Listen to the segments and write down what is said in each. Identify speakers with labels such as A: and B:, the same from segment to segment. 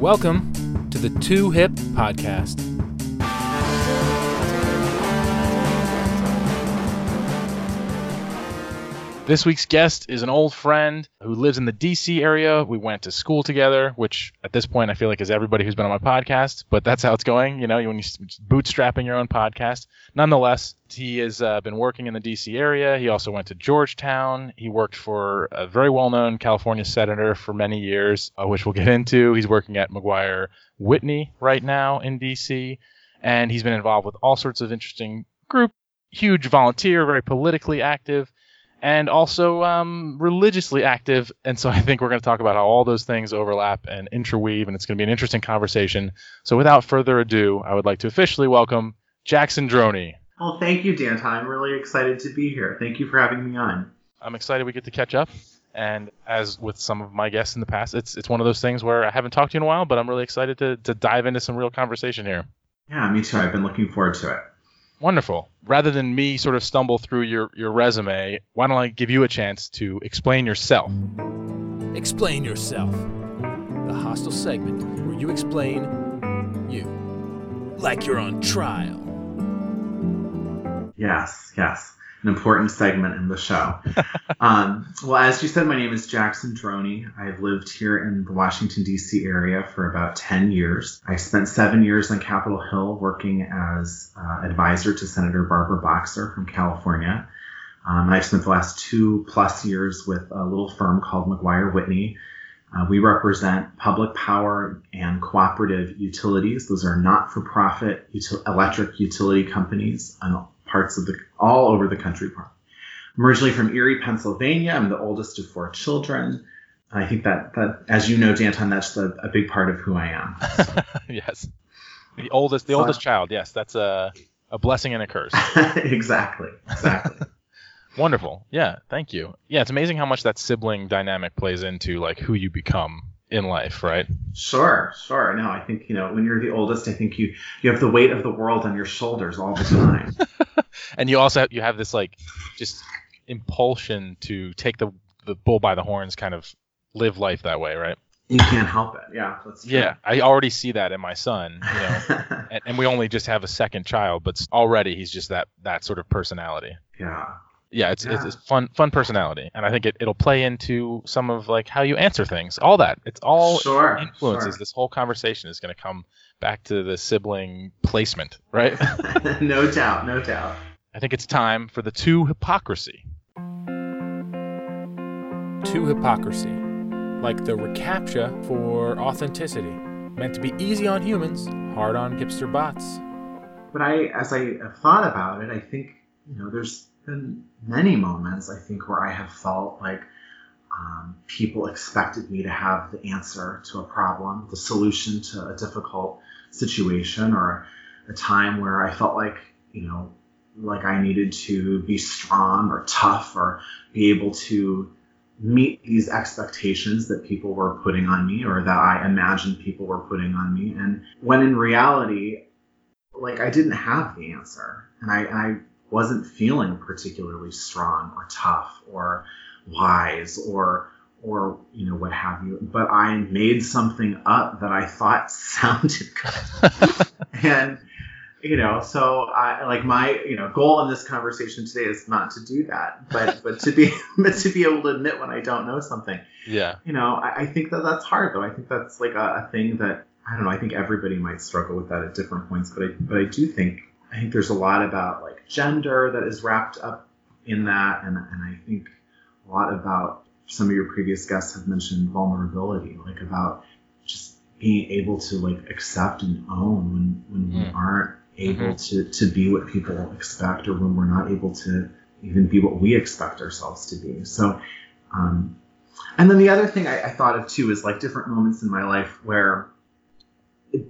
A: Welcome to the Two Hip Podcast. This week's guest is an old friend who lives in the DC area. We went to school together, which at this point I feel like is everybody who's been on my podcast, but that's how it's going, you know, when you're bootstrapping your own podcast. Nonetheless, he has uh, been working in the DC area. He also went to Georgetown. He worked for a very well known California senator for many years, uh, which we'll get into. He's working at McGuire Whitney right now in DC, and he's been involved with all sorts of interesting group, huge volunteer, very politically active and also um, religiously active. And so I think we're going to talk about how all those things overlap and interweave, and it's going to be an interesting conversation. So without further ado, I would like to officially welcome Jackson Droney.
B: Well, thank you, Dan. I'm really excited to be here. Thank you for having me on.
A: I'm excited we get to catch up. And as with some of my guests in the past, it's it's one of those things where I haven't talked to you in a while, but I'm really excited to, to dive into some real conversation here.
B: Yeah, me too. I've been looking forward to it.
A: Wonderful. Rather than me sort of stumble through your, your resume, why don't I give you a chance to explain yourself?
C: Explain yourself. The hostile segment where you explain you. Like you're on trial.
B: Yes, yes an important segment in the show. um, well, as you said, my name is Jackson Droney. I've lived here in the Washington, D.C. area for about 10 years. I spent seven years on Capitol Hill working as uh, advisor to Senator Barbara Boxer from California. Um, I've spent the last two plus years with a little firm called McGuire Whitney. Uh, we represent public power and cooperative utilities. Those are not for profit util- electric utility companies parts of the all over the country. I'm originally from Erie, Pennsylvania. I'm the oldest of four children. I think that that as you know, Danton, that's the, a big part of who I am.
A: yes, the oldest, the so, oldest child. Yes, that's a a blessing and a curse.
B: exactly. Exactly.
A: Wonderful. Yeah. Thank you. Yeah, it's amazing how much that sibling dynamic plays into like who you become in life, right?
B: Sure, sure. No, I think you know when you're the oldest, I think you you have the weight of the world on your shoulders all the time.
A: and you also have, you have this like just impulsion to take the the bull by the horns, kind of live life that way, right?
B: You can't help it. Yeah.
A: yeah, I already see that in my son. You know, and, and we only just have a second child, but already he's just that that sort of personality.
B: Yeah
A: yeah, it's, yeah. it's fun fun personality, and I think it it'll play into some of like how you answer things, all that. It's all
B: sure,
A: influences.
B: Sure.
A: This whole conversation is going to come back to the sibling placement, right?
B: no doubt, no doubt.
A: I think it's time for the two hypocrisy.
C: Two hypocrisy, like the reCAPTCHA for authenticity, meant to be easy on humans, hard on hipster bots.
B: But I, as I thought about it, I think you know, there's been many moments I think where I have felt like um, people expected me to have the answer to a problem, the solution to a difficult situation, or a time where I felt like you know like I needed to be strong or tough or be able to meet these expectations that people were putting on me or that I imagined people were putting on me. And when in reality, like I didn't have the answer. And I, and I wasn't feeling particularly strong or tough or wise or or you know what have you. But i made something up that i thought sounded good. And you know so i like my you know goal in this conversation today is not to do that but but to be but to be able to admit when i don't know something.
A: Yeah.
B: You know i, I think that that's hard though. I think that's like a, a thing that i don't know i think everybody might struggle with that at different points but i but i do think I think there's a lot about like gender that is wrapped up in that, and, and I think a lot about some of your previous guests have mentioned vulnerability, like about just being able to like accept and own when when mm. we aren't able mm-hmm. to to be what people expect, or when we're not able to even be what we expect ourselves to be. So, um, and then the other thing I, I thought of too is like different moments in my life where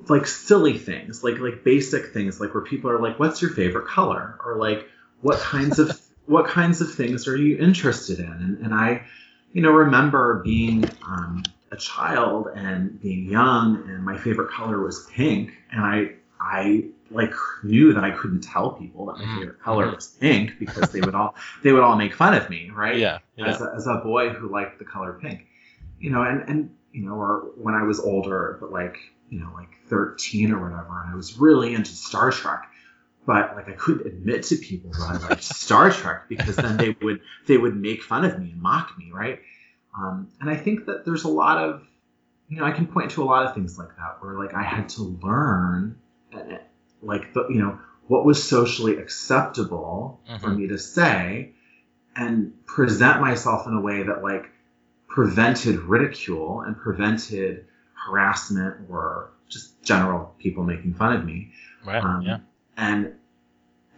B: like silly things, like like basic things, like where people are like, "What's your favorite color?" or like, "What kinds of what kinds of things are you interested in?" And, and I, you know, remember being um, a child and being young, and my favorite color was pink, and I I like knew that I couldn't tell people that my mm-hmm. favorite color mm-hmm. was pink because they would all they would all make fun of me, right?
A: Yeah. yeah.
B: As, a, as a boy who liked the color pink. you know, and and you know, or when I was older, but like you know, like 13 or whatever, and I was really into Star Trek. But like I couldn't admit to people that I liked Star Trek because then they would they would make fun of me and mock me, right? Um, and I think that there's a lot of you know I can point to a lot of things like that where like I had to learn like the you know what was socially acceptable mm-hmm. for me to say and present myself in a way that like prevented ridicule and prevented harassment or just general people making fun of me.
A: Right. Um, yeah.
B: And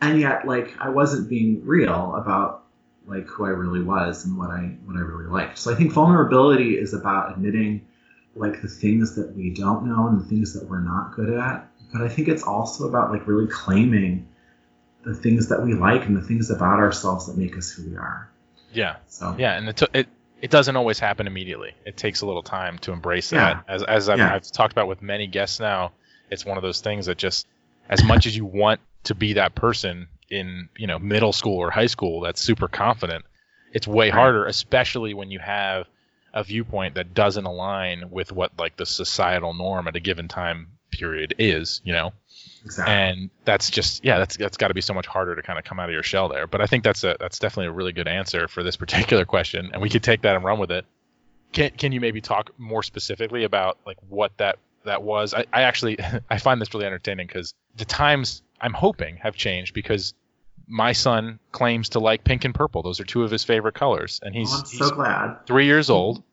B: and yet like I wasn't being real about like who I really was and what I what I really liked. So I think vulnerability is about admitting like the things that we don't know and the things that we're not good at. But I think it's also about like really claiming the things that we like and the things about ourselves that make us who we are.
A: Yeah. So yeah, and it, t- it it doesn't always happen immediately. It takes a little time to embrace that. Yeah. As as I've, yeah. I've talked about with many guests now, it's one of those things that just as much as you want to be that person in you know middle school or high school that's super confident, it's way harder, especially when you have a viewpoint that doesn't align with what like the societal norm at a given time period is. You know. Exactly. And that's just yeah, that's that's got to be so much harder to kind of come out of your shell there. But I think that's a that's definitely a really good answer for this particular question, and we could take that and run with it. Can can you maybe talk more specifically about like what that that was? I, I actually I find this really entertaining because the times I'm hoping have changed because my son claims to like pink and purple. Those are two of his favorite colors, and he's,
B: oh,
A: he's
B: so glad.
A: Three years old, mm-hmm.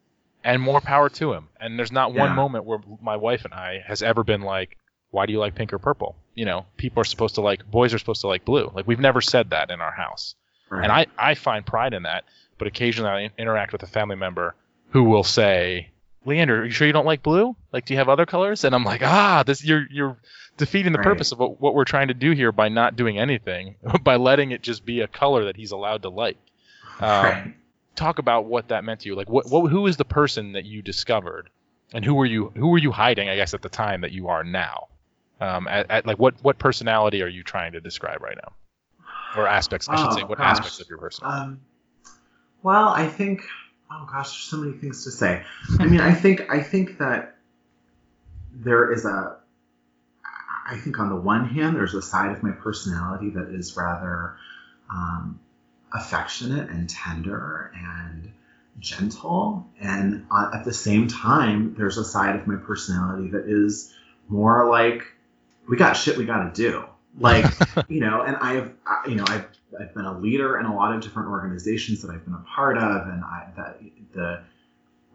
A: And more power to him. And there's not yeah. one moment where my wife and I has ever been like, why do you like pink or purple? You know, people are supposed to like boys are supposed to like blue. Like we've never said that in our house. Right. And I, I find pride in that, but occasionally I interact with a family member who will say, Leander, are you sure you don't like blue? Like, do you have other colors? And I'm like, ah, this you're you're defeating the right. purpose of what, what we're trying to do here by not doing anything, by letting it just be a color that he's allowed to like. Um, right. Talk about what that meant to you. Like, what, what who is the person that you discovered, and who were you who were you hiding? I guess at the time that you are now. Um, at, at, like what what personality are you trying to describe right now, or aspects? I should oh, say what gosh. aspects of your personality. Um,
B: well, I think oh gosh, there's so many things to say. I mean, I think I think that there is a I think on the one hand, there's a side of my personality that is rather um, affectionate and tender and gentle, and uh, at the same time, there's a side of my personality that is more like we got shit we got to do. Like, you know, and I have, you know, I've, I've been a leader in a lot of different organizations that I've been a part of, and I, that the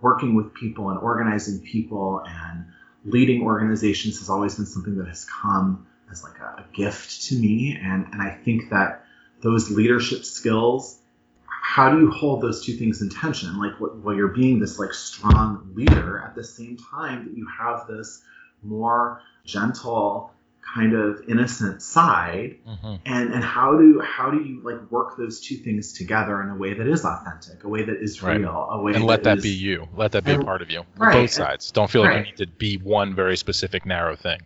B: working with people and organizing people and leading organizations has always been something that has come as like a, a gift to me. And, and I think that those leadership skills, how do you hold those two things in tension? Like, while you're being this like strong leader at the same time that you have this more gentle kind of innocent side mm-hmm. and and how do how do you like work those two things together in a way that is authentic a way that is right. real a way
A: and let
B: that,
A: that be you let that be and, a part of you right, both sides don't feel like right. you need to be one very specific narrow thing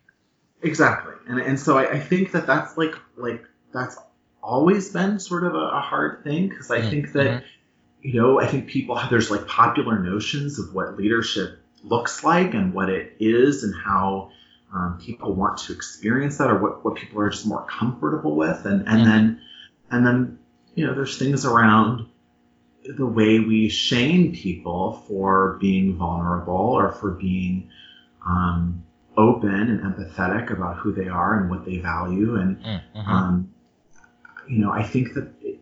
B: exactly and and so I, I think that that's like like that's always been sort of a, a hard thing because I mm-hmm. think that mm-hmm. you know I think people have there's like popular notions of what leadership looks like and what it is and how um, people want to experience that or what, what people are just more comfortable with and, and mm then and then you know there's things around the way we shame people for being vulnerable or for being um, open and empathetic about who they are and what they value and mm-hmm. um, you know i think that it,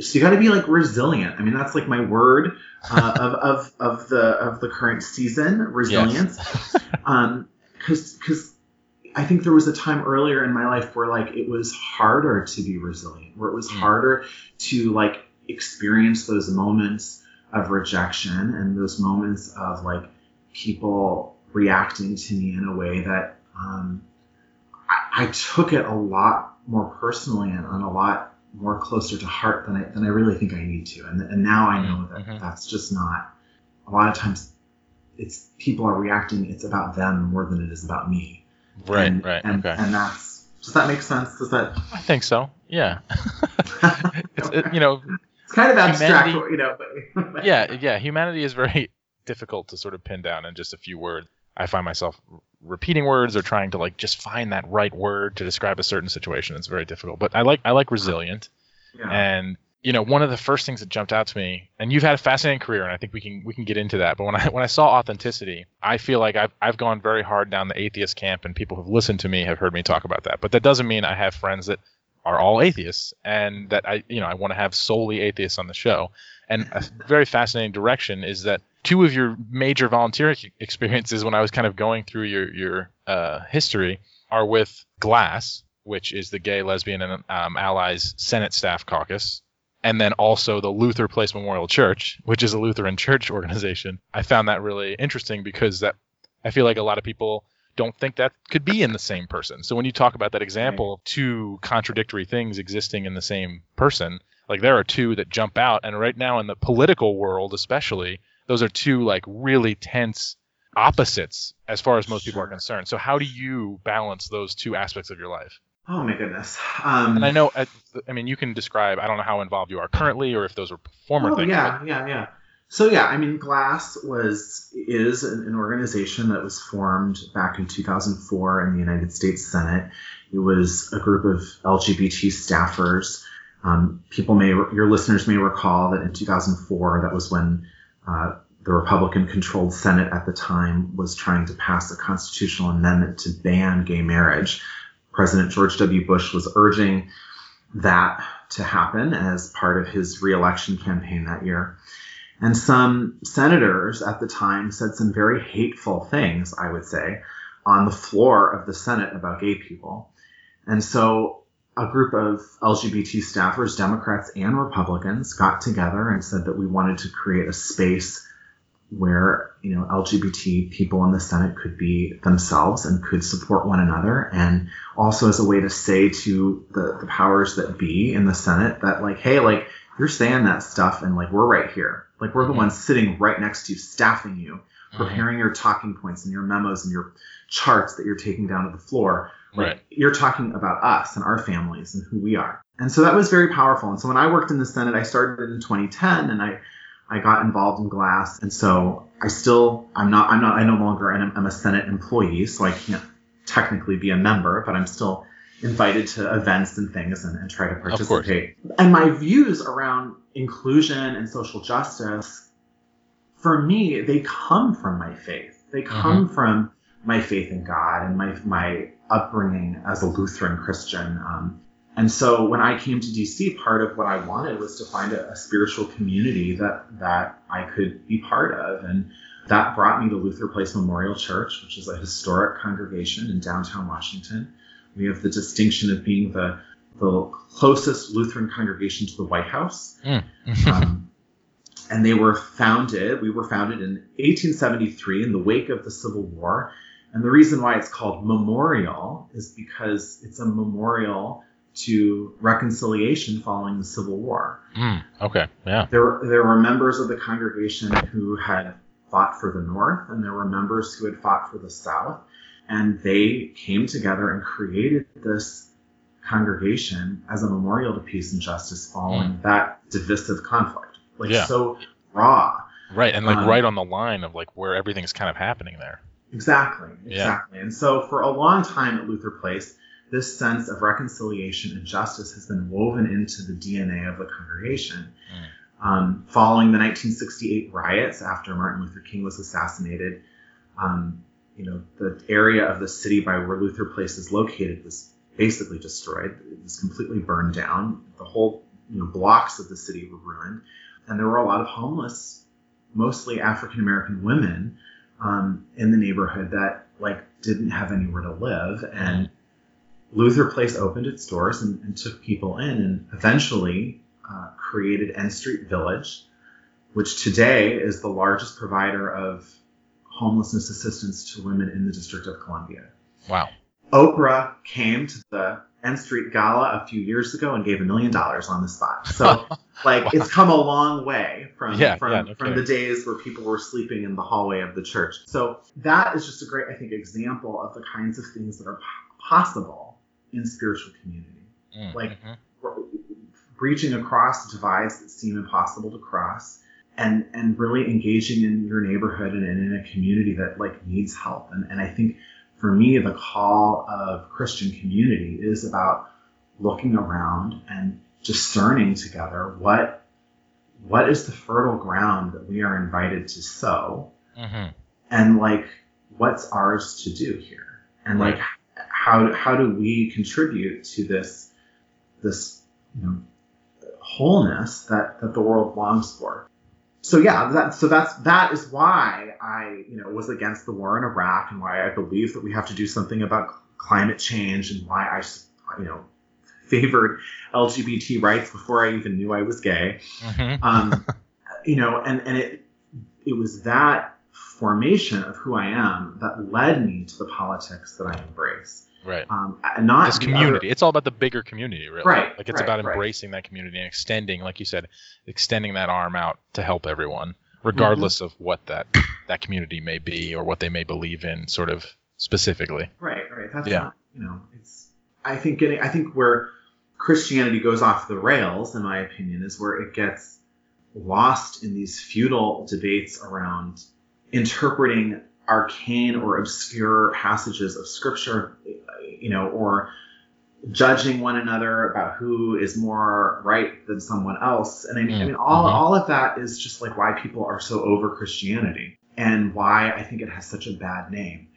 B: so you got to be like resilient. I mean, that's like my word uh, of, of of the of the current season, resilience. Yes. um, because because I think there was a time earlier in my life where like it was harder to be resilient, where it was mm. harder to like experience those moments of rejection and those moments of like people reacting to me in a way that um, I, I, took it a lot more personally and, and a lot more closer to heart than I than I really think I need to. And and now I know that mm-hmm. that's just not. A lot of times, it's people are reacting. It's about them more than it is about me.
A: Right.
B: And,
A: right.
B: And,
A: okay.
B: And that's does that make sense? Does that?
A: I think so. Yeah. it's it, you know.
B: It's kind of abstract, humanity, you know.
A: But, yeah, yeah. Humanity is very difficult to sort of pin down in just a few words. I find myself repeating words or trying to like just find that right word to describe a certain situation. It's very difficult. But I like I like resilient.
B: Yeah.
A: And you know, one of the first things that jumped out to me, and you've had a fascinating career, and I think we can we can get into that. But when I when I saw authenticity, I feel like I've I've gone very hard down the atheist camp, and people who've listened to me have heard me talk about that. But that doesn't mean I have friends that are all atheists, and that I you know I want to have solely atheists on the show. And a very fascinating direction is that two of your major volunteer experiences when I was kind of going through your your uh, history are with Glass, which is the Gay, Lesbian, and um, Allies Senate Staff Caucus, and then also the Luther Place Memorial Church, which is a Lutheran church organization. I found that really interesting because that I feel like a lot of people don't think that could be in the same person. So when you talk about that example of two contradictory things existing in the same person, like there are two that jump out and right now in the political world especially, those are two like really tense opposites as far as most people are concerned. So how do you balance those two aspects of your life?
B: Oh my goodness. Um,
A: And I know, I, I mean, you can describe. I don't know how involved you are currently, or if those were former
B: oh,
A: things.
B: yeah, yeah, yeah. So yeah, I mean, Glass was is an, an organization that was formed back in 2004 in the United States Senate. It was a group of LGBT staffers. Um, people may, your listeners may recall that in 2004, that was when uh, the Republican-controlled Senate at the time was trying to pass a constitutional amendment to ban gay marriage. President George W. Bush was urging that to happen as part of his reelection campaign that year. And some senators at the time said some very hateful things, I would say, on the floor of the Senate about gay people. And so a group of LGBT staffers, Democrats and Republicans, got together and said that we wanted to create a space where you know LGBT people in the Senate could be themselves and could support one another, and also as a way to say to the, the powers that be in the Senate that like, hey, like you're saying that stuff, and like we're right here, like we're the
A: Mhm.
B: ones sitting right next to you, staffing you, preparing your talking points and your memos and your charts that you're taking down to the floor. Like you're talking about us and our families and who we are. And so that was very powerful. And so when I worked in the Senate, I started in 2010 and I I got involved in glass. And so I still I'm not I'm not I no longer am I'm a Senate employee, so I can't technically be a member, but I'm still invited to events and things and, and try to participate. And my views around inclusion and social justice, for me, they come from my faith. They mm-hmm. come from my faith in God and my my upbringing as a Lutheran Christian. Um, and so when I came to DC, part of what I wanted was to find a, a spiritual community that that I could be part of, and that brought me to Luther Place Memorial Church, which is a historic congregation in downtown Washington. We have the distinction of being the the closest Lutheran congregation to the White House.
A: Mm.
B: Um, and they were founded, we were founded in 1873 in the wake of the Civil War. And the reason why it's called Memorial is because it's a memorial to reconciliation following the Civil War.
A: Mm, okay. Yeah.
B: There, there were members of the congregation who had fought for the North, and there were members who had fought for the South. And they came together and created this congregation as a memorial to peace and justice following that divisive conflict. Like
A: Yeah.
B: so raw.
A: Right. And like
B: Um,
A: right on the line of like where everything's kind of happening there.
B: Exactly.
A: Yeah.
B: Exactly. And so for a long time at Luther Place, this sense of reconciliation and justice has been woven into the DNA of the congregation.
A: Mm.
B: Um, following the 1968 riots after Martin Luther King was assassinated, um, you know, the area of the city by where Luther Place is located was basically destroyed. It was completely burned down. The whole, you know, blocks of the city were ruined, and there were a lot of homeless, mostly African American women, um, in the neighborhood that like didn't have anywhere to live. And Luther Place opened its doors and, and took people in, and eventually uh, created N Street Village, which today is the largest provider of homelessness assistance to women in the District of Columbia.
A: Wow.
B: Oprah came to the N Street Gala a few years ago and gave a million dollars on the spot. So, like,
A: Wow.
B: it's come a long way from
A: Yeah,
B: from,
A: yeah, no
B: from the days where people were sleeping in the hallway of the church. So that is just a great, I think, example of the kinds of things that are po- possible in spiritual community.
A: Mm,
B: Like-
A: mhm.
B: breaching across divides that seem impossible to cross and and really engaging in your neighborhood and, and in a community that like needs help. And and I think for me the call of Christian community is about looking around and discerning together what what is the fertile ground that we are invited to sow?
A: Mm-hmm.
B: and like what's ours to do here? And like how how do we contribute to this this you know wholeness that that the world longs for? So yeah that so that's that is why i you know was against the war in iraq and why i believe that we have to do something about climate change and why i you know favored lgbt rights before i even knew i was gay
A: Mm-hmm.
B: um, you know, and and it it was that formation of who I am that led me to the politics that I embrace.
A: Right.
B: Um, not
A: This community.
B: other-
A: it's all about the bigger community, really.
B: Right,
A: Like it's
B: right,
A: about
B: right.
A: embracing that community and extending, like you said, extending that arm out to help everyone, regardless
B: Mm-hmm.
A: of what that that community may be or what they may believe in, sort of specifically.
B: right, right. That's
A: Yeah.
B: not, you know, it's. I think getting. I think where Christianity goes off the rails, in my opinion, is where it gets lost in these futile debates around interpreting arcane or obscure passages of scripture, you know, or judging one another about who is more right than someone else. And I mean, I mean, all
A: Mhm.
B: all of that is just like why people are so over Christianity and why I think it has such a bad name.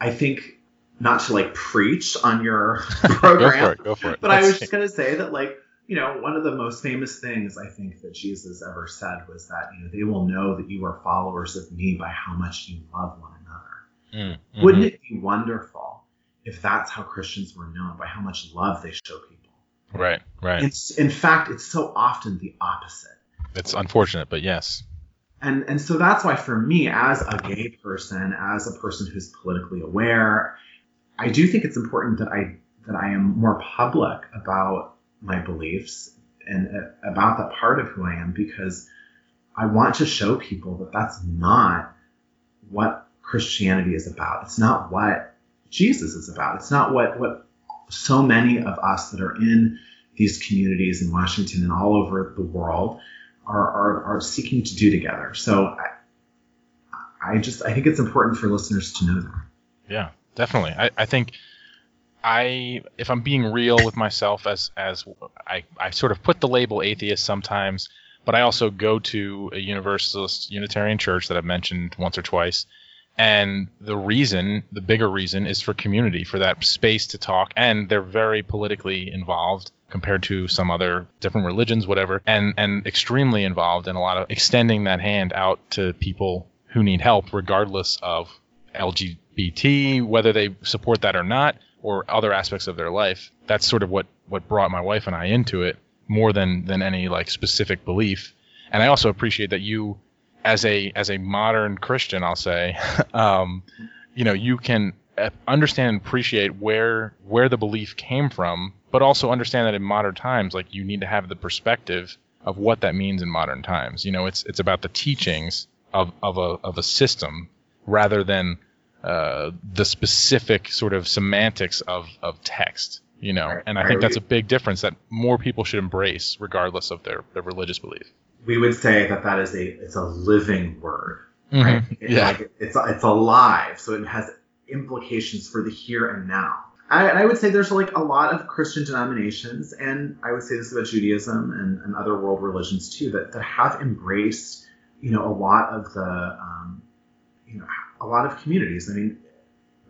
B: I think not to like preach on your
A: Go
B: program,
A: for it. Go for it.
B: but I was just gonna say that like you know one of the most famous things I think that Jesus ever said was that you know they will know that you are followers of me by how much you love one another.
A: Mm, mhm.
B: Wouldn't it be wonderful if that's how Christians were known by how much love they show people?
A: Right. Right.
B: It's, in fact, it's so often the opposite.
A: it's unfortunate, but yes.
B: And, and so that's why for me as a gay person as a person who's politically aware i do think it's important that i that i am more public about my beliefs and uh, about that part of who i am because i want to show people that that's not what christianity is about it's not what jesus is about it's not what what so many of us that are in these communities in washington and all over the world are, are, are seeking to do together. So I, I just I think it's important for listeners to know that.
A: Yeah, definitely. I, I think I, if I'm being real with myself, as as I, I sort of put the label atheist sometimes, but I also go to a Universalist Unitarian church that I've mentioned once or twice, and the reason, the bigger reason, is for community, for that space to talk, and they're very politically involved compared to some other different religions, whatever, and and extremely involved in a lot of extending that hand out to people who need help, regardless of LGBT, whether they support that or not, or other aspects of their life. That's sort of what what brought my wife and I into it more than than any like specific belief. And I also appreciate that you, as a as a modern Christian, I'll say, um, you know, you can uh, understand and appreciate where where the belief came from, but also understand that in modern times, like you need to have the perspective of what that means in modern times. You know, it's it's about the teachings of of a of a system rather than uh, the specific sort of semantics of of text. You know,
B: Right.
A: and I think that's a big difference that more people should embrace, regardless of their their religious belief.
B: We would say that that is a it's a living word, right? It-
A: Mm-hmm. Yeah.
B: like, it's it's alive, so it has implications for the here and now. I, and I would say there's like a lot of Christian denominations, and I would say this about Judaism and, and other world religions too, that, that have embraced, you know, a lot of the, um, you know, a lot of communities. I mean,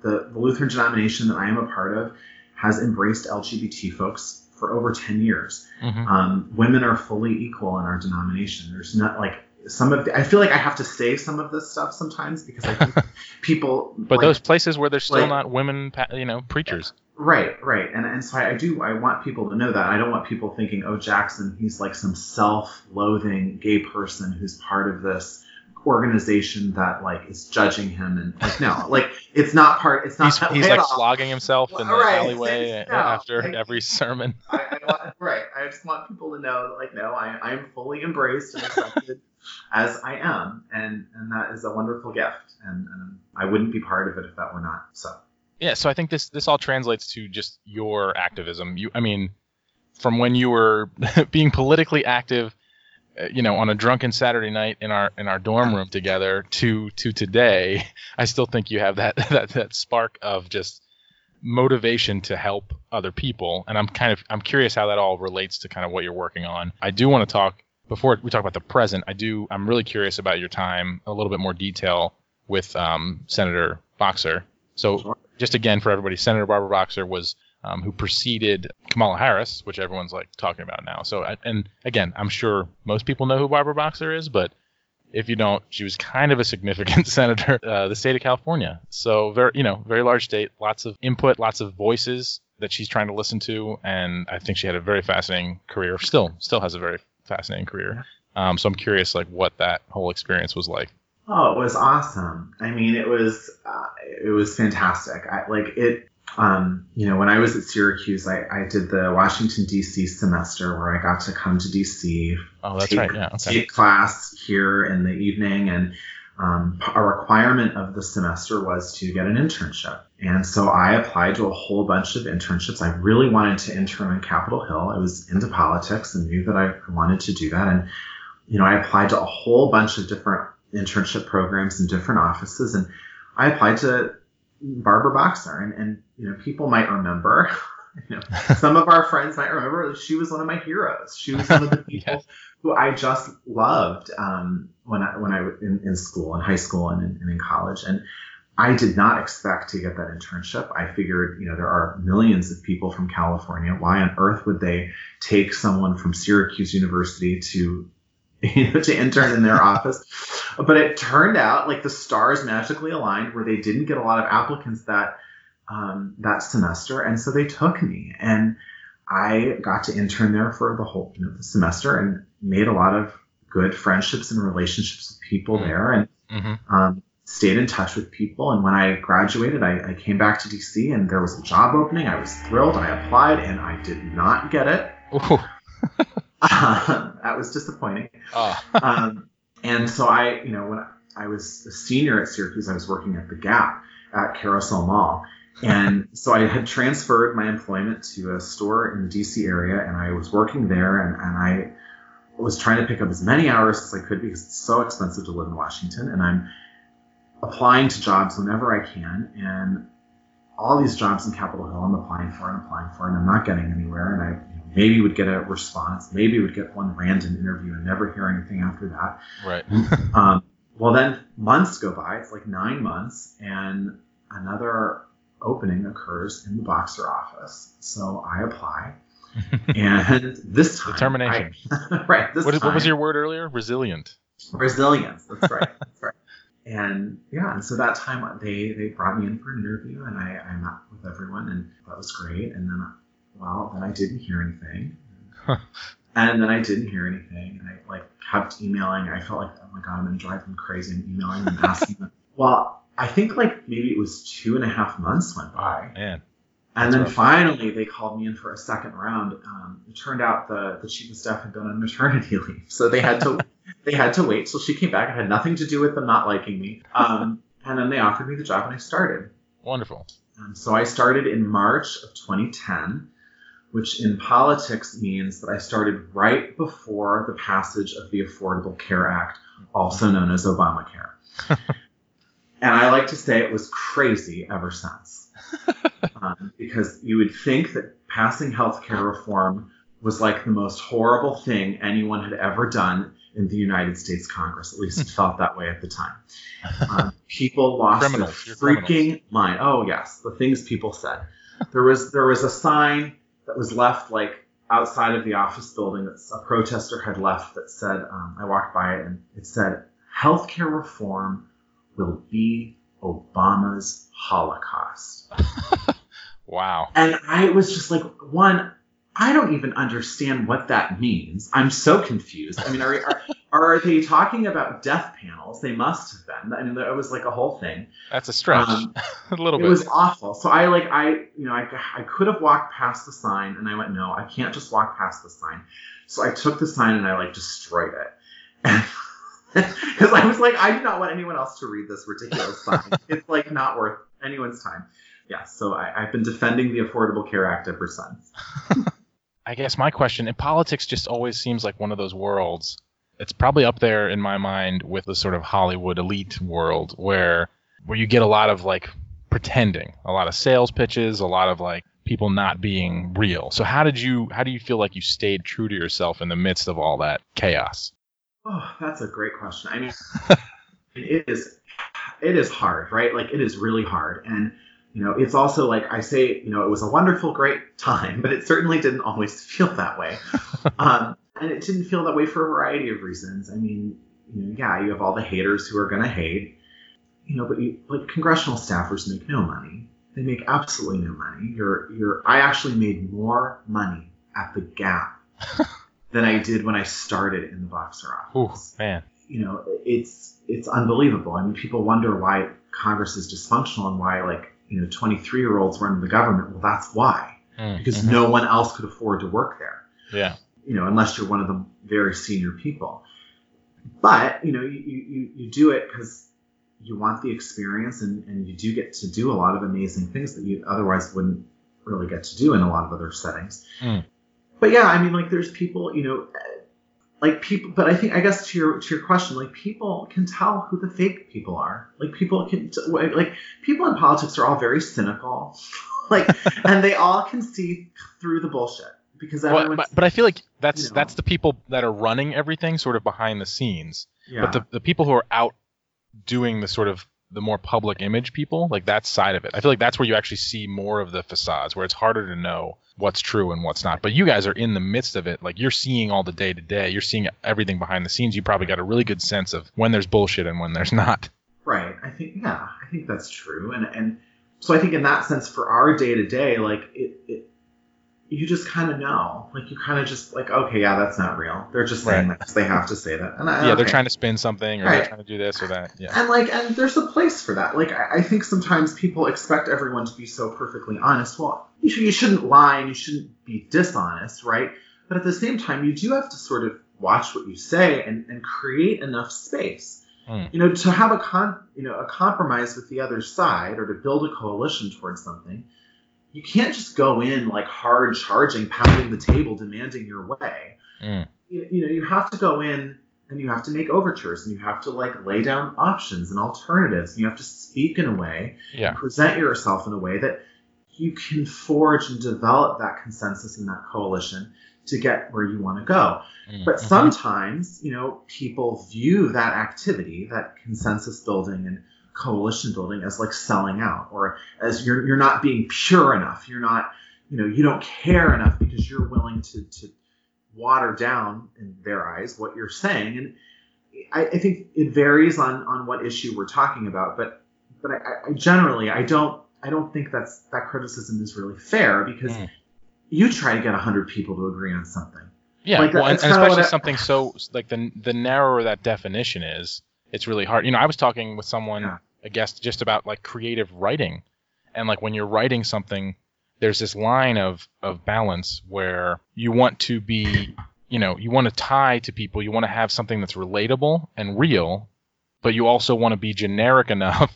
B: the, the Lutheran denomination that I am a part of has embraced LGBT folks for over 10 years.
A: Mhm.
B: Um, women are fully equal in our denomination. There's not like some of the, I feel like I have to say some of this stuff sometimes because I think people.
A: But
B: like,
A: those places where there's still
B: like-
A: not women, you know, preachers.
B: Right, right, and and so I, I do. I want people to know that. I don't want people thinking, "Oh, Jackson, he's like some self-loathing gay person who's part of this organization that like is judging him." And like, no, like it's not part. It's not.
A: He's,
B: that
A: he's like slogging himself in the
B: Right,
A: alleyway
B: no,
A: after every sermon.
B: I, I want, right. I just want people to know that, like, no, I, I am fully embraced and accepted as I am, and and that is a wonderful gift, and, and I wouldn't be part of it if that were not so.
A: Yeah, so I think this this all translates to just your activism. You, I mean, from when you were being politically active you know, on a drunken Saturday night in our in our dorm room together to to today, I still think you have that that, that spark of just motivation to help other people. And I'm kind of I'm curious how that all relates to kind of what you're working on. I do want to talk before we talk about the present. I do I'm really curious about your time a little bit more detail with um, Senator Boxer. So just again for everybody, Senator Barbara Boxer was um, who preceded Kamala Harris, which everyone's like talking about now. So I- and again, I'm sure most people know who Barbara Boxer is, but if you don't, she was kind of a significant senator, uh, the state of California. So very, you know, very large state, lots of input, lots of voices that she's trying to listen to, and I think she had a very fascinating career. Still, still has a very fascinating career. Um, so I'm curious, like, what that whole experience was like.
B: Oh, it was awesome. I mean, it was uh, it was fantastic. I like it. Um, you know, when I was at Syracuse, I, I did the Washington D.C. semester where I got to come to D.C.
A: Oh, that's
B: take,
A: right. Yeah. Okay.
B: take class here in the evening, and um, a requirement of the semester was to get an internship. And so I applied to a whole bunch of internships. I really wanted to intern on Capitol Hill. I was into politics and knew that I wanted to do that. And you know, I applied to a whole bunch of different internship programs in different offices, and I applied to Barbara Boxer, and, and you know, people might remember. You know, some of our friends might remember she was one of my heroes. She was one of the people
A: Yes.
B: who I just loved um, when I when I was in, in school, in high school, and in, and in college. And I did not expect to get that internship. I figured, you know, there are millions of people from California. Why on earth would they take someone from Syracuse University to you know, to intern in their office? But it turned out like the stars magically aligned, where they didn't get a lot of applicants that um, that semester, and so they took me, and I got to intern there for the whole you know, the semester, and made a lot of good friendships and relationships with people
A: Mm.
B: there, and
A: Mm-hmm.
B: um, stayed in touch with people. And when I graduated, I, I came back to DC, and there was a job opening. I was thrilled. I applied, and I did not get it. that was disappointing
A: Ah.
B: um, and so I, you know, when I was a senior at Syracuse, I was working at the Gap at Carousel Mall. And so I had transferred my employment to a store in the DC area, and I was working there, and, and I was trying to pick up as many hours as I could because it's so expensive to live in Washington. And I'm applying to jobs whenever I can, and all these jobs in Capitol Hill I'm applying for and applying for, and I'm not getting anywhere. And I maybe would get a response, maybe would get one random interview, and never hear anything after that.
A: Right.
B: Um, well, then months go by. It's like nine months, and another opening occurs in the boxer office. So I apply, and this time,
A: Determination.
B: I- right. This
A: What, is, what was your word earlier? Resilient.
B: resilience? That's right. That's right. And yeah, and so that time they they brought me in for an interview, and I, I met with everyone, and that was great. And then, well, then I didn't hear anything. And then I didn't hear anything, and I like kept emailing. I felt like, oh my god, I'm gonna drive them crazy. I'm emailing them, asking them. Well, I think like maybe it was two and a half months went by,
A: Man.
B: and then
A: rough.
B: finally they called me in for a second round. Um, it turned out the the chief of staff had been on maternity leave, so they had to they had to wait. So she came back. It had nothing to do with them not liking me. Um, and then they offered me the job, and I started.
A: Wonderful.
B: Um, so I started in March of 2010, which in politics means that I started right before the passage of the Affordable Care Act, also known as Obamacare. and I like to say it was crazy ever since. um, because you would think that passing healthcare reform was like the most horrible thing anyone had ever done in the United States Congress. At least it felt that way at the time. Um, people lost
A: Criminals,
B: their freaking mind. Oh yes, the things people said. There was there was a sign that was left like outside of the office building that a protester had left that said, um, I walked by it and it said, "Healthcare reform will be Obama's Holocaust."
A: Wow.
B: And I was just like, one, I don't even understand what that means. I'm so confused. I mean, are, are, are they talking about death panels? They must have been. I mean, it was like a whole thing.
A: That's a stretch.
B: Um,
A: a little
B: it
A: bit.
B: It was awful. So I like, I, you know, I, I could have walked past the sign and I went, no, I can't just walk past the sign. So I took the sign and I like destroyed it. Because I was like, I do not want anyone else to read this ridiculous sign. it's like not worth anyone's time. Yeah, so I, I've been defending the Affordable Care Act ever since.
A: I guess my question in politics just always seems like one of those worlds it's probably up there in my mind with the sort of Hollywood elite world where where you get a lot of like pretending, a lot of sales pitches, a lot of like people not being real. So how did you how do you feel like you stayed true to yourself in the midst of all that chaos?
B: Oh, that's a great question. I mean, it is it is hard, right? Like it is really hard. And you know, it's also like I say, you know, it was a wonderful, great time, but it certainly didn't always feel that way. um, and it didn't feel that way for a variety of reasons. I mean, you know, yeah, you have all the haters who are going to hate, you know, but you, like congressional staffers make no money. They make absolutely no money. You're, you're. I actually made more money at the Gap than I did when I started in the boxer office.
A: Ooh, man.
B: You know, it's it's unbelievable. I mean, people wonder why Congress is dysfunctional and why like you know 23 year olds run the government. Well, that's why
A: Mm,
B: because
A: mhm.
B: no one else could afford to work there
A: Yeah.
B: You know, unless you're one of the very senior people. But, you know, you, you, you do it because you want the experience and, and you do get to do a lot of amazing things that you otherwise wouldn't really get to do in a lot of other settings.
A: Mm.
B: But yeah, I mean, like there's people, you know, like people, but I think, I guess to your, to your question, like people can tell who the fake people are. Like people can, like people in politics are all very cynical. like, and they all can see through the bullshit because
A: Well, but, but I feel like that's
B: you know.
A: that's the people that are running everything sort of behind the scenes.
B: yeah.
A: But the, the people who are out doing the sort of the more public image people, like that side of it. I feel like that's where you actually see more of the facades, where it's harder to know what's true and what's not. But you guys are in the midst of it. Like you're seeing all the day to day. You're seeing everything behind the scenes. You probably got a really good sense of when there's bullshit and when there's not.
B: Right. I think yeah, I think that's true. And and so I think in that sense for our day to day, like it, it you just kind of know. Like you kind of just like, okay, yeah, that's not real. They're just saying
A: Right.
B: that they have to say that. And I,
A: Yeah, they're trying to spin something or they're trying to do this or that. Yeah.
B: And like, and there's a place for that. Like, I, I think sometimes people expect everyone to be so perfectly honest. Well, you, sh- you shouldn't lie and you shouldn't be dishonest, right? But at the same time, you do have to sort of watch what you say and, and create enough space.
A: Mm.
B: You know, to have a con, you know, a compromise with the other side or to build a coalition towards something. You can't just go in like hard charging, pounding the table, demanding your way
A: Mm.
B: you, you know you have to go in and you have to make overtures and you have to like lay down options and alternatives and you have to speak in a way
A: Yeah.
B: present yourself in a way that you can forge and develop that consensus and that coalition to get where you want to go
A: Mm.
B: but
A: Mhm.
B: sometimes you know people view that activity that consensus building and coalition building as like selling out or as you're you're not being pure enough you're not you know you don't care enough because you're willing to to water down in their eyes what you're saying and I, I think it varies on on what issue we're talking about but but I, I generally I don't I don't think that's that criticism is really fair because
A: Mm.
B: you try to get 100 people to agree on something
A: Yeah,
B: Like,
A: well, and, and especially
B: I-
A: something so like the the narrower that definition is, it's really hard. You know, I was talking with someone,
B: Yeah.
A: A guest, just about like creative writing, and like when you're writing something, there's this line of of balance where you want to be, you know, you want to tie to people, you want to have something that's relatable and real, but you also want to be generic enough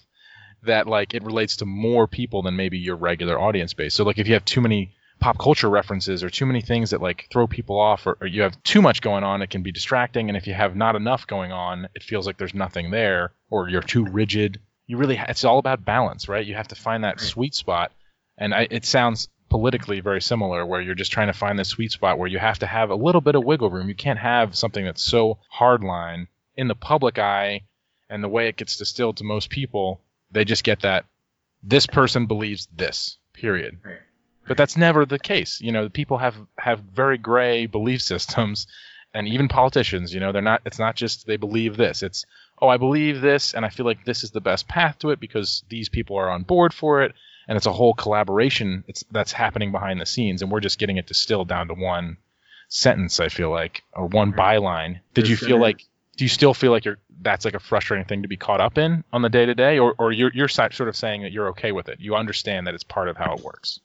A: that like it relates to more people than maybe your regular audience base. So like if you have too many pop culture references or too many things that like throw people off or, or you have too much going on it can be distracting and if you have not enough going on it feels like there's nothing there or you're too rigid you really it's all about balance right you have to find that sweet spot and I, it sounds politically very similar where you're just trying to find the sweet spot where you have to have a little bit of wiggle room you can't have something that's so hardline in the public eye and the way it gets distilled to most people they just get that this person believes this period but that's never the case. You know, people have have very gray belief systems, and even politicians. You know, they're not. It's not just they believe this. It's oh, I believe this, and I feel like this is the best path to it because these people are on board for it, and it's a whole collaboration. It's that's happening behind the scenes, and we're just getting it distilled down to one sentence. I feel like, or one byline. Did you feel like? Do you still feel like you're that's like a frustrating thing to be caught up in on the day to day, or or you're you're sort of saying that you're okay with it? You understand that it's part of how it works.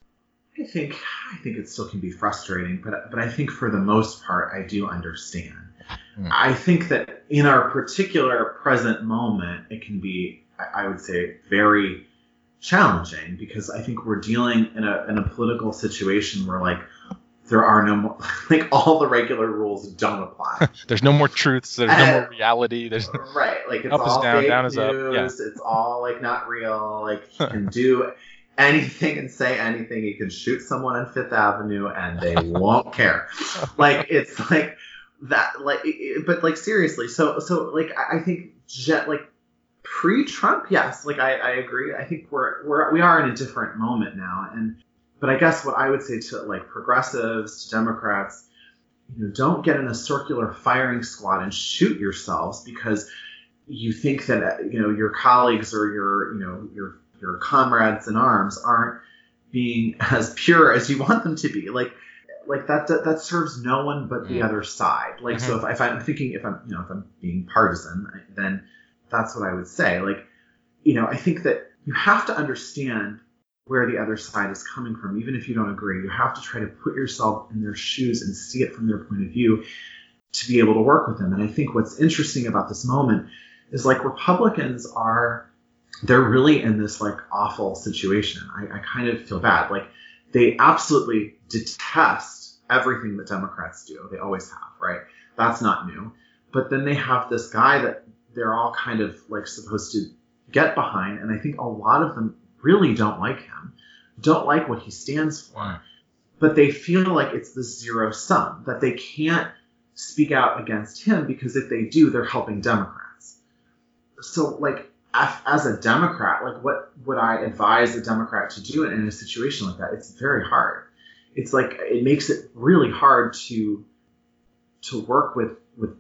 B: I think I think it still can be frustrating, but but I think for the most part I do understand.
A: Mm.
B: I think that in our particular present moment, it can be I would say very challenging because I think we're dealing in a in a political situation where like there are no more like all the regular rules don't apply.
A: there's no more truths. There's no more reality. There's
B: right, like it's
A: up is
B: all
A: down,
B: fake
A: down is up, yeah.
B: It's all like not real. Like he can do anything and say anything. He can shoot someone on Fifth Avenue and they won't care. Like it's like that. Like, but like seriously. So so like I I think jet like pre-Trump, yes. Like I, I agree. I think we're we're we are in a different moment now. And but I guess what I would say to like progressives, to Democrats, you know, don't get in a circular firing squad and shoot yourselves because you think that uh, you know your colleagues or your you know your your comrades in arms aren't being as pure as you want them to be. Like like that that, that serves no one but the
A: Mm.
B: other side. Like so if, if I'm thinking if I'm you know if I'm being partisan, then that's what I would say. Like you know I think that you have to understand where the other side is coming from, even if you don't agree. You have to try to put yourself in their shoes and see it from their point of view to be able to work with them. And I think what's interesting about this moment is like Republicans are they're really in this like awful situation. I, I kind of feel bad. Like they absolutely detest everything that Democrats do. They always have, right? That's not new. But then they have this guy that they're all kind of like supposed to get behind, and I think a lot of them really don't like him, don't like what he stands for but they feel like it's the zero sum that they can't speak out against him because if they do they're helping democrats so like as a democrat like what would i advise a democrat to do in a situation like that it's very hard it's like it makes it really hard to to work with with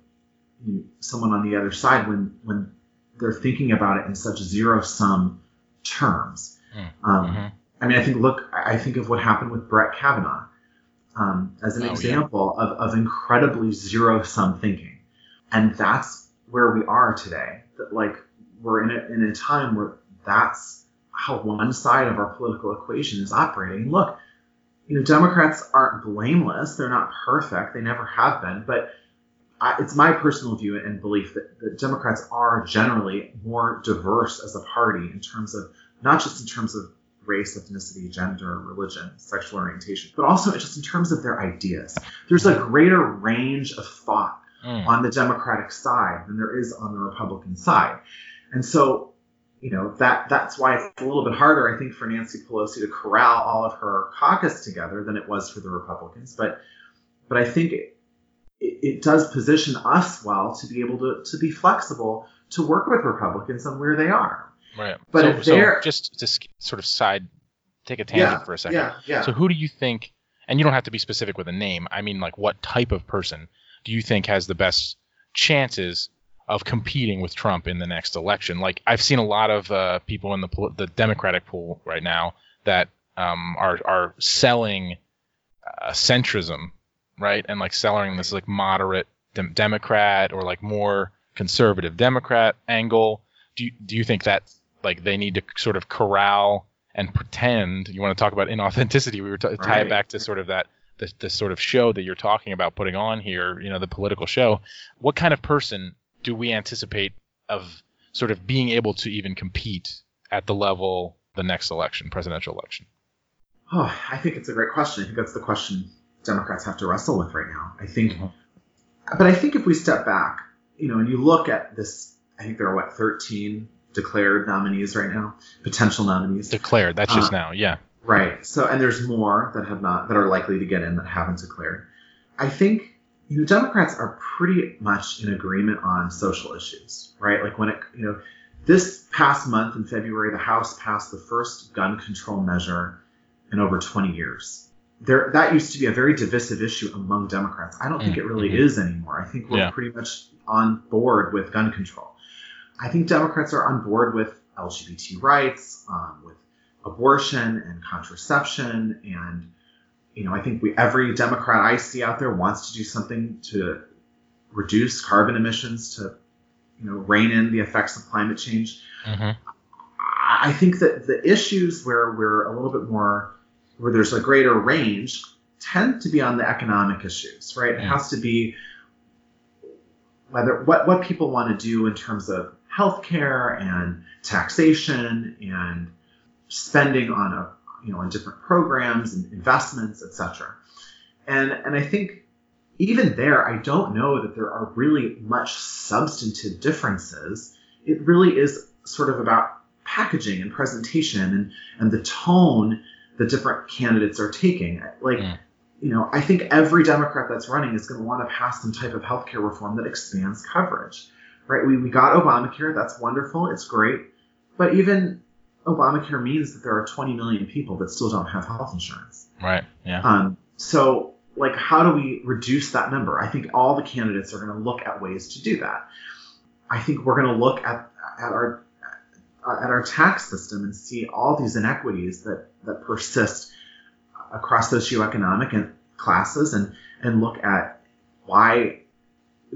B: someone on the other side when when they're thinking about it in such zero sum terms
A: Mm.
B: um. I mean, I think look, I think of what happened with Brett Kavanaugh um, as an
A: Oh, yeah.
B: example of, of incredibly zero sum thinking, and that's where we are today. That like we're in a, in a time where that's how one side of our political equation is operating. Look, you know, Democrats aren't blameless; they're not perfect; they never have been, but. I, it's my personal view and belief that, that Democrats are generally more diverse as a party in terms of not just in terms of race, ethnicity, gender, religion, sexual orientation, but also just in terms of their ideas. There's a greater range of thought
A: Mm.
B: on the Democratic side than there is on the Republican side. And so, you know, that that's why it's a little bit harder, I think, for Nancy Pelosi to corral all of her caucus together than it was for the Republicans. But but I think it, it, it does position us well to be able to, to be flexible to work with Republicans on where they are.
A: Right.
B: But
A: so,
B: if
A: so
B: they're-
A: just to sort of side, take a tangent
B: yeah,
A: for a second.
B: Yeah, yeah.
A: So who do you think? And you don't have to be specific with a name. I mean, like, what type of person do you think has the best chances of competing with Trump in the next election? Like, I've seen a lot of uh, people in the the Democratic pool right now that um, are are selling uh, centrism, right, and like selling this like moderate dem- Democrat or like more conservative Democrat angle. Do you, do you think that like they need to sort of corral and pretend? You want to talk about inauthenticity? We were t- tie it back to sort of that the, the sort of show that you're talking about putting on here. You know, the political show. What kind of person do we anticipate of sort of being able to even compete at the level the next election, presidential election?
B: Oh, I think it's a great question. I think that's the question Democrats have to wrestle with right now. I think, but I think if we step back, you know, and you look at this, I think there are what 13 declared nominees right now, potential nominees.
A: Declared. That's just
B: Uh,
A: now. Yeah.
B: Right. So, and there's more that have not, that are likely to get in that haven't declared. I think, you know, Democrats are pretty much in agreement on social issues, right? Like when it, you know, this past month in February, the House passed the first gun control measure in over 20 years. There, that used to be a very divisive issue among Democrats. I don't think it really
A: Mhm.
B: is anymore. I think we're
A: Yeah.
B: pretty much on board with gun control. I think Democrats are on board with LGBT rights, um, with abortion and contraception, and you know, I think we every Democrat I see out there wants to do something to reduce carbon emissions, to you know, rein in the effects of climate change.
A: hmm
B: I think that the issues where we're a little bit more, where there's a greater range, tend to be on the economic issues, right? It has to be whether what what people want to do in terms of healthcare and taxation and spending on a you know on different programs and investments, etc. And and I think even there, I don't know that there are really much substantive differences. It really is sort of about packaging and presentation and, and the tone that different candidates are taking. Like,
A: Mm.
B: you know, I think every Democrat that's running is going to want to pass some type of healthcare reform that expands coverage, right? We, we got Obamacare. That's wonderful. It's great. But even Obamacare means that there are 20 million people that still don't have health insurance.
A: Right. Yeah.
B: Um, so, like, how do we reduce that number? I think all the candidates are going to look at ways to do that. I think we're going to look at at our at our tax system and see all these inequities that that persist across socioeconomic and classes, and and look at why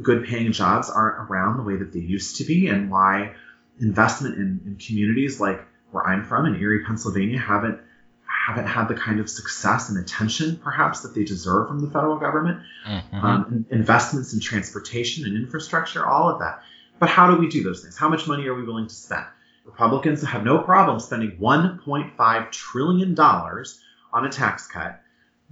B: good paying jobs aren't around the way that they used to be, and why investment in, in communities like where I'm from in Erie, Pennsylvania, haven't haven't had the kind of success and attention perhaps that they deserve from the federal government.
A: Mhm.
B: Um, investments in transportation and infrastructure, all of that. But how do we do those things? How much money are we willing to spend? Republicans have no problem spending 1.5 trillion dollars on a tax cut.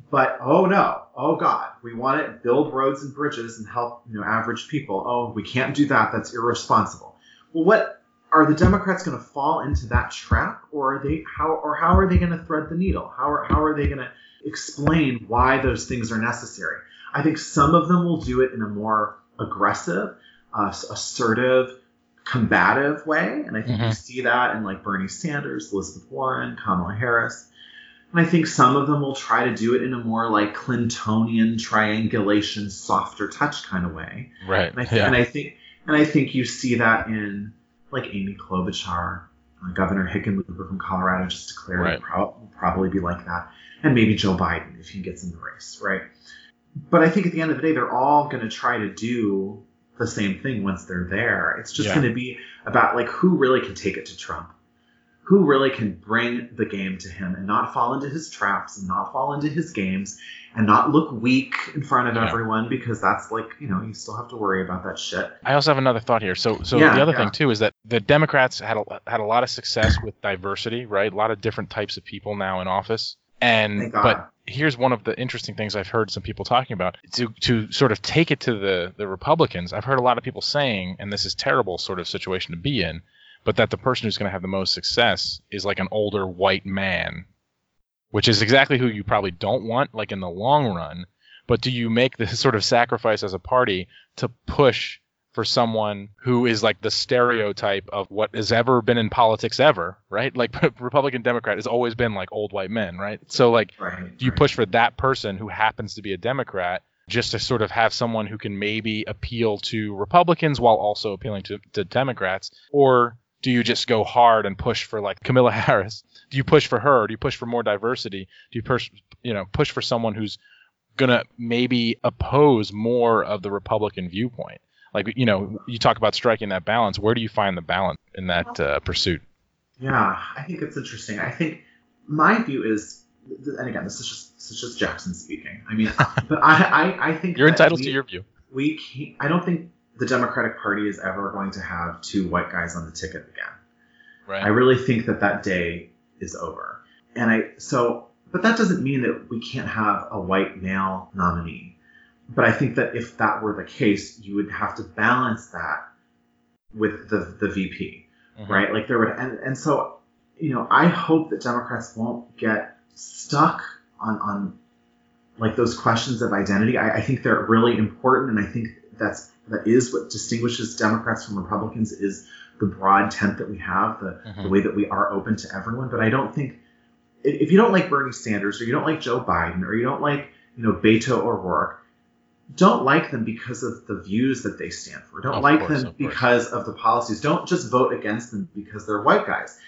B: But oh no, oh God, we want to build roads and bridges and help you know average people. Oh, we can't do that. That's irresponsible. Well, what are the Democrats going to fall into that trap, or are they how or how are they going to thread the needle? How are how are they going to explain why those things are necessary? I think some of them will do it in a more aggressive, uh, assertive, combative way, and I think you
A: Mhm.
B: see that in like Bernie Sanders, Elizabeth Warren, Kamala Harris. And I think some of them will try to do it in a more like Clintonian triangulation, softer touch kind of way.
A: Right.
B: And I, th-
A: yeah.
B: and I think and I think you see that in like Amy Klobuchar, uh, Governor Hickenlooper from Colorado just declared
A: Right.
B: will probably be like that, and maybe Joe Biden if he gets in the race, right? But I think at the end of the day, they're all going to try to do the same thing once they're there. It's just
A: Yeah.
B: going to be about like who really can take it to Trump, who really can bring the game to him and not fall into his traps and not fall into his games and not look weak in front of
A: Yeah.
B: everyone because that's like you know you still have to worry about that shit.
A: I also have another thought here. So, so
B: Yeah,
A: the other
B: yeah.
A: thing too is that the Democrats had a, had a lot of success with diversity, right? A lot of different types of people now in office, and but here's one of the interesting things I've heard some people talking about to to sort of take it to the the Republicans. I've heard a lot of people saying, and this is terrible sort of situation to be in, but that the person who's going to have the most success is like an older white man, which is exactly who you probably don't want, like in the long run. But do you make this sort of sacrifice as a party to push for someone who is like the stereotype of what has ever been in politics ever, right? Like Republican Democrat has always been like old white men, right? So like
B: Right.
A: do you
B: right.
A: push for that person who happens to be a Democrat just to sort of have someone who can maybe appeal to Republicans while also appealing to, to Democrats? Or do you just go hard and push for like Kamala Harris? Do you push for her? Do you push for more diversity? Do you push, you know, push for someone who's gonna maybe oppose more of the Republican viewpoint? Like, you know, you talk about striking that balance. Where do you find the balance in that uh, pursuit?
B: Yeah, I think it's interesting. I think my view is, and again, this is just this is just Jackson speaking. I mean, but I I, I think
A: You're entitled
B: we,
A: to your view.
B: We can't, I don't think the Democratic Party is ever going to have two white guys on the ticket again.
A: Right.
B: I really think that that day is over. And I so, but that doesn't mean that we can't have a white male nominee. But I think that if that were the case, you would have to balance that with the the VP
A: Mhm.
B: right? Like there would, and, and so, you know, I hope that Democrats won't get stuck on on like those questions of identity. I, I think they're really important, and I think that's that is what distinguishes Democrats from Republicans is the broad tent that we have, the, the
A: Mhm.
B: way that we are open to everyone. But I don't think if you don't like Bernie Sanders or you don't like Joe Biden or you don't like you know Beto O'Rourke, don't like them because of the views that they stand for. Don't
A: Of
B: like
A: course,
B: them
A: of
B: because of the policies. Don't just vote against them because they're white guys.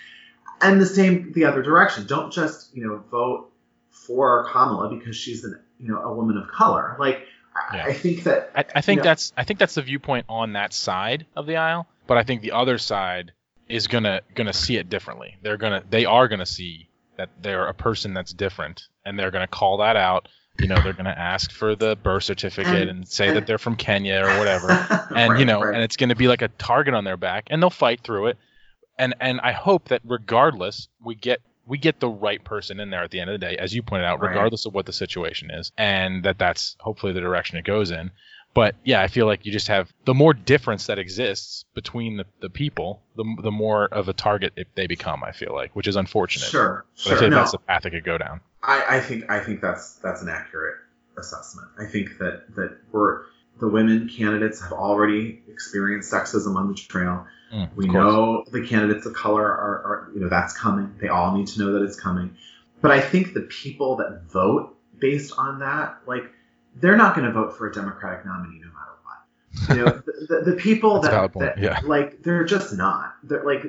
B: And the same the other direction. Don't just you know vote for Kamala because she's an you know a woman of color. Like
A: Yeah.
B: I think that
A: I, I think that's I think that's the viewpoint on that side of the aisle, but I think the other side is gonna gonna see it differently. They're gonna they are gonna see that they're a person that's different, and they're gonna call that out. You know, they're gonna ask for the birth certificate
B: And-
A: say that they're from Kenya or whatever, and
B: Right,
A: you know,
B: right.
A: and it's gonna be like a target on their back, and they'll fight through it. And and I hope that regardless, we get we get the right person in there at the end of the day, as you pointed out,
B: Right.
A: regardless of what the situation is, and that that's hopefully the direction it goes in. But yeah, I feel like you just have the more difference that exists between the, the people, the, the more of a target it, they become. I feel like, which is unfortunate.
B: Sure,
A: But I
B: sure.
A: think
B: No,
A: that's the path it could go down.
B: I, I think I think that's that's an accurate assessment. I think that that we're the women candidates have already experienced sexism on the trail.
A: Mm,
B: We know the candidates of color are, are, you know, that's coming. They all need to know that it's coming. But I think the people that vote based on that, like, they're not going to vote for a Democratic nominee no matter what. You know, the, the, the people that, that
A: yeah.
B: like, they're just not. They're like,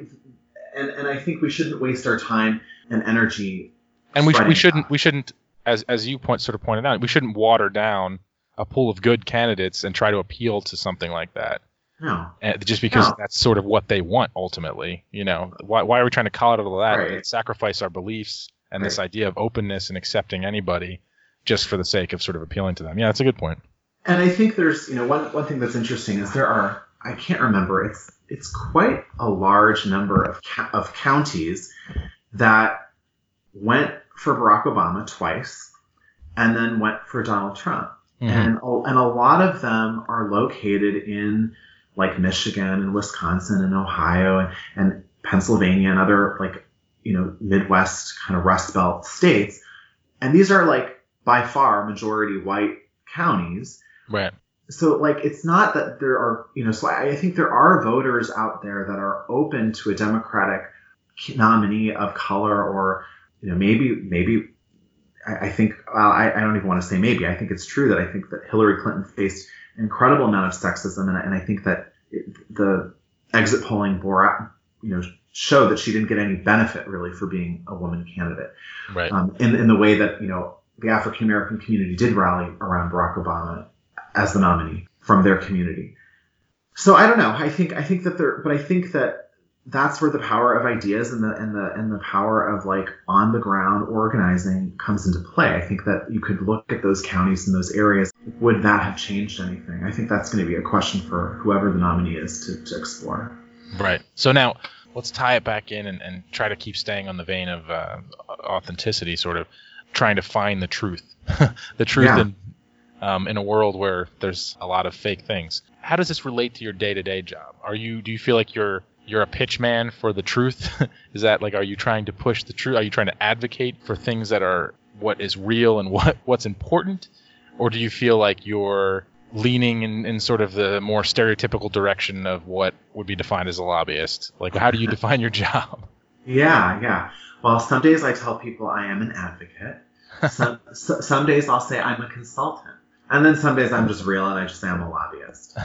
B: and, and I think we shouldn't waste our time and energy.
A: and we, we shouldn't
B: that.
A: we shouldn't as as you point sort of pointed out we shouldn't water down a pool of good candidates and try to appeal to something like that
B: No.
A: and just because
B: No.
A: that's sort of what they want ultimately you know why, why are we trying to call it all that
B: Right.
A: and sacrifice our beliefs and this idea of openness and accepting anybody just for the sake of sort of appealing to them yeah that's a good point.
B: point And I think there's, you know, one, one thing that's interesting is there are, I can't remember, it's it's quite a large number of of counties that went for Barack Obama twice and then went for Donald Trump.
A: Mhm.
B: And a- and a lot of them are located in like Michigan and Wisconsin and Ohio and, and Pennsylvania and other like you know Midwest kind of Rust Belt states. And these are like by far majority white counties
A: right
B: so like it's not that there are you know so I, I think there are voters out there that are open to a democratic nominee of color or you know maybe maybe I, I think well, I, I don't even want to say maybe I think it's true that I think that Hillary Clinton faced an incredible amount of sexism and, I- and I think that it, the exit polling bore out you know showed that she didn't get any benefit really for being a woman candidate
A: right
B: um, in, in the way that you know the African American community did rally around Barack Obama as the nominee from their community. So I don't know. I think I think that there, but I think that that's where the power of ideas and the and the and the power of like on the ground organizing comes into play. I think that you could look at those counties and those areas. Would that have changed anything? I think that's going to be a question for whoever the nominee is to, to explore.
A: Right. So now let's tie it back in and, and try to keep staying on the vein of uh, authenticity, sort of trying to find the truth, the truth
B: Yeah.
A: in um, in a world where there's a lot of fake things. How does this relate to your day to day job? Are you do you feel like you're you're a pitch man for the truth? is that like are you trying to push the truth? Are you trying to advocate for things that are what is real and what what's important, or do you feel like you're leaning in, in sort of the more stereotypical direction of what would be defined as a lobbyist? Like, how do you define your job?
B: Yeah, yeah. Well, some days I tell people I am an advocate. Some, so, some days I'll say I'm a consultant. And then some days I'm just real and I just say I'm a lobbyist.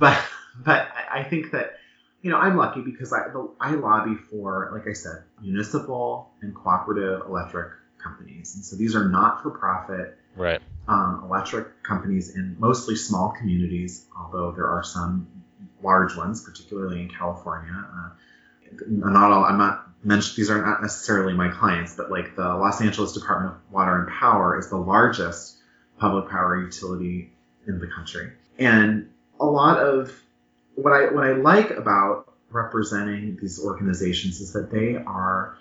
B: but but I think that you know I'm lucky because I the, I lobby for like I said municipal and cooperative electric companies, and so these are not for profit
A: right.
B: um, electric companies in mostly small communities, although there are some large ones, particularly in California. Uh, not all. I'm not mentioned. These are not necessarily my clients, but like the Los Angeles Department of Water and Power is the largest public power utility in the country, and a lot of what I what I like about representing these organizations is that they are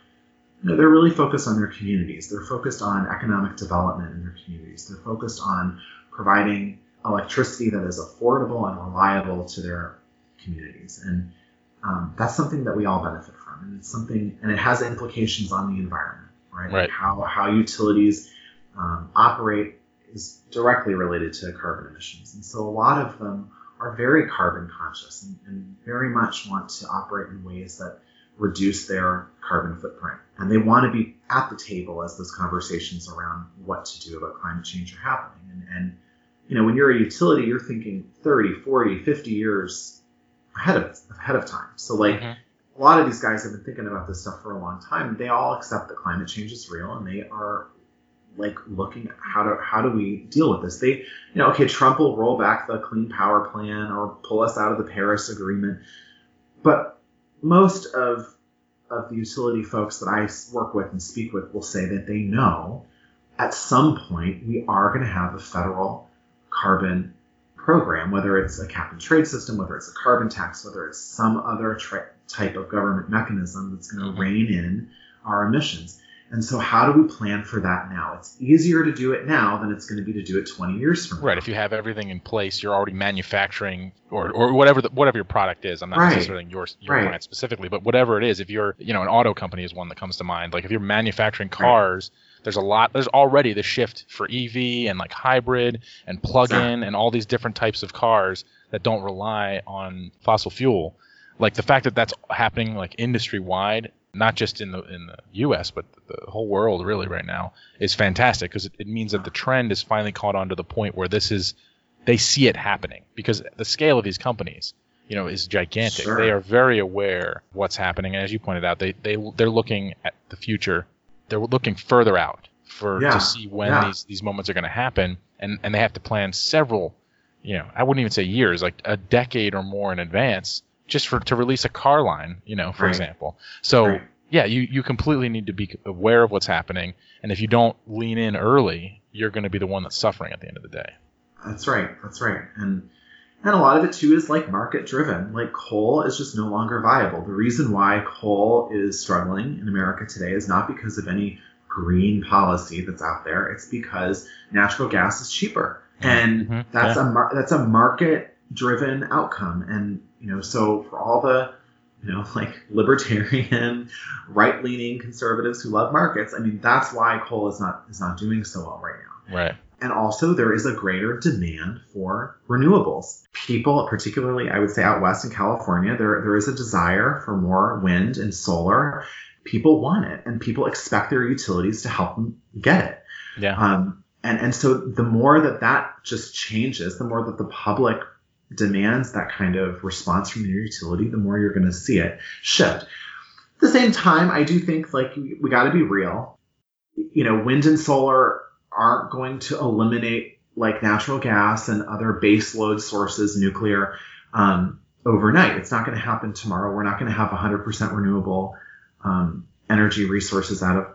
B: you know, they're really focused on their communities. They're focused on economic development in their communities. They're focused on providing electricity that is affordable and reliable to their communities. And um, that's something that we all benefit from. And it's something, and it has implications on the environment, right?
A: Right.
B: Like how, how utilities um, operate is directly related to carbon emissions. And so a lot of them are very carbon conscious and, and very much want to operate in ways that reduce their carbon footprint. And they want to be at the table as those conversations around what to do about climate change are happening. And, and you know, when you're a utility, you're thinking 30, 40, 50 years ahead of ahead of time. So like
A: Mhm.
B: a lot of these guys have been thinking about this stuff for a long time. They all accept that climate change is real and they are like looking at how to how do we deal with this. They you know, okay, Trump will roll back the clean power plan or pull us out of the Paris agreement. But most of of the utility folks that I work with and speak with will say that they know at some point we are going to have a federal carbon program, whether it's a cap and trade system, whether it's a carbon tax, whether it's some other tra- type of government mechanism that's going to
A: Mhm.
B: rein in our emissions. And so, how do we plan for that now? It's easier to do it now than it's going to be to do it 20 years from now.
A: Right. If you have everything in place, you're already manufacturing, or, or whatever the, whatever your product is. I'm not
B: Right.
A: necessarily your your
B: Right.
A: plant specifically, but whatever it is, if you're, you know, an auto company is one that comes to mind. Like if you're manufacturing cars, there's a lot. There's already the shift for EV and like hybrid and plug-in and all these different types of cars that don't rely on fossil fuel. Like the fact that that's happening like industry wide, not just in the in the U.S. but the whole world really right now is fantastic because it, it means that the trend is finally caught on to the point where this is they see it happening because the scale of these companies you know is gigantic
B: Sure.
A: they are very aware of what's happening and as you pointed out they they they're looking at the future they're looking further out for
B: Yeah,
A: to see when
B: yeah.
A: these these moments are going to happen and and they have to plan several you know I wouldn't even say years like a decade or more in advance just for to release a car line you know for
B: Right.
A: example so
B: Right.
A: yeah, you, you completely need to be aware of what's happening. And if you don't lean in early, you're going to be the one that's suffering at the end of the day.
B: That's right. That's right. And and a lot of it too is like market driven. Like coal is just no longer viable. The reason why coal is struggling in America today is not because of any green policy that's out there. It's because natural gas is cheaper. And
A: Mhm.
B: that's a mar- that's a market driven outcome. And you know, so for all the you know, like libertarian, right-leaning conservatives who love markets. I mean, that's why coal is not is not doing so well right now.
A: Right.
B: And also, there is a greater demand for renewables. People, particularly, I would say out west in California, there, there is a desire for more wind and solar. People want it, and people expect their utilities to help them get it.
A: Yeah.
B: Um, and, and so, the more that that just changes, the more that the public demands that kind of response from your utility, the more you're going to see it shift. At the same time, I do think like we, got to be real. You know, wind and solar aren't going to eliminate like natural gas and other base load sources, nuclear, um, overnight. It's not going to happen tomorrow. We're not going to have 100% renewable um, energy resources out of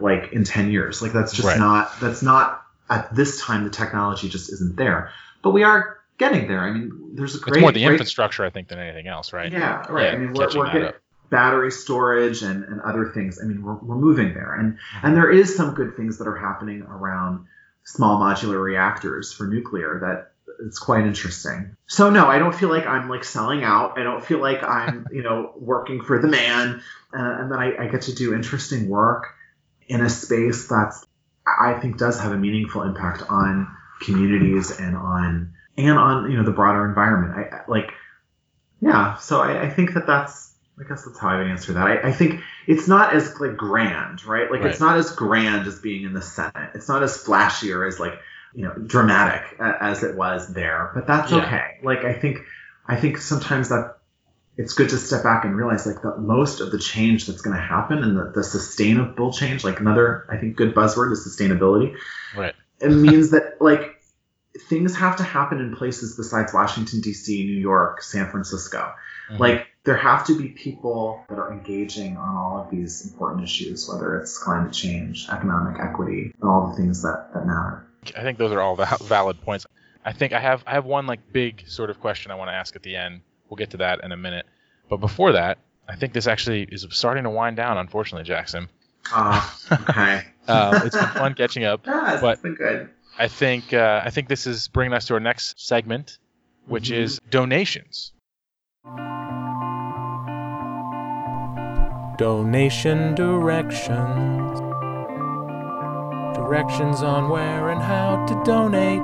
B: like in 10 years. Like that's just
A: Right.
B: not that's not at this time the technology just isn't there. But we are getting there. I mean, there's a great
A: it's more the
B: great-
A: infrastructure, I think, than anything else, right?
B: yeah, right.
A: Yeah,
B: I mean, we're, we're getting
A: up.
B: battery storage and, and other things. I mean, we're, we're moving there, and and there is some good things that are happening around small modular reactors for nuclear that it's quite interesting. So no, I don't feel like I'm like selling out. I don't feel like I'm you know working for the man, uh, and then I, I get to do interesting work in a space that's I think does have a meaningful impact on communities and on and on you know the broader environment. I I- like yeah, so I, I think that that's I guess that's how I would answer that. I, I think it's not as like grand, right? Like it's not as grand as being in the Senate. It's not as flashy or as like you know dramatic as it was there, but that's
A: Yeah.
B: okay. Like I think I think sometimes that it's good to step back and realize like that most of the change that's going to happen and the, the sustainable change, like another I think good buzzword is sustainability
A: Right.
B: it means that like things have to happen in places besides Washington D.C., New York, San Francisco.
A: Mhm.
B: Like there have to be people that are engaging on all of these important issues, whether it's climate change, economic equity, and all the things that that matter.
A: I think those are all valid points. I think I have I have one like big sort of question I want to ask at the end. We'll get to that in a minute. But before that, I think this actually is starting to wind down. Unfortunately, Jackson.
B: Uh, okay.
A: Um, it's been fun catching up.
B: yeah, it's
A: But-
B: been good.
A: I think uh, I think this is bringing us to our next segment, which
B: Mhm.
A: is donations.
C: Donation directions. Directions on where and how to donate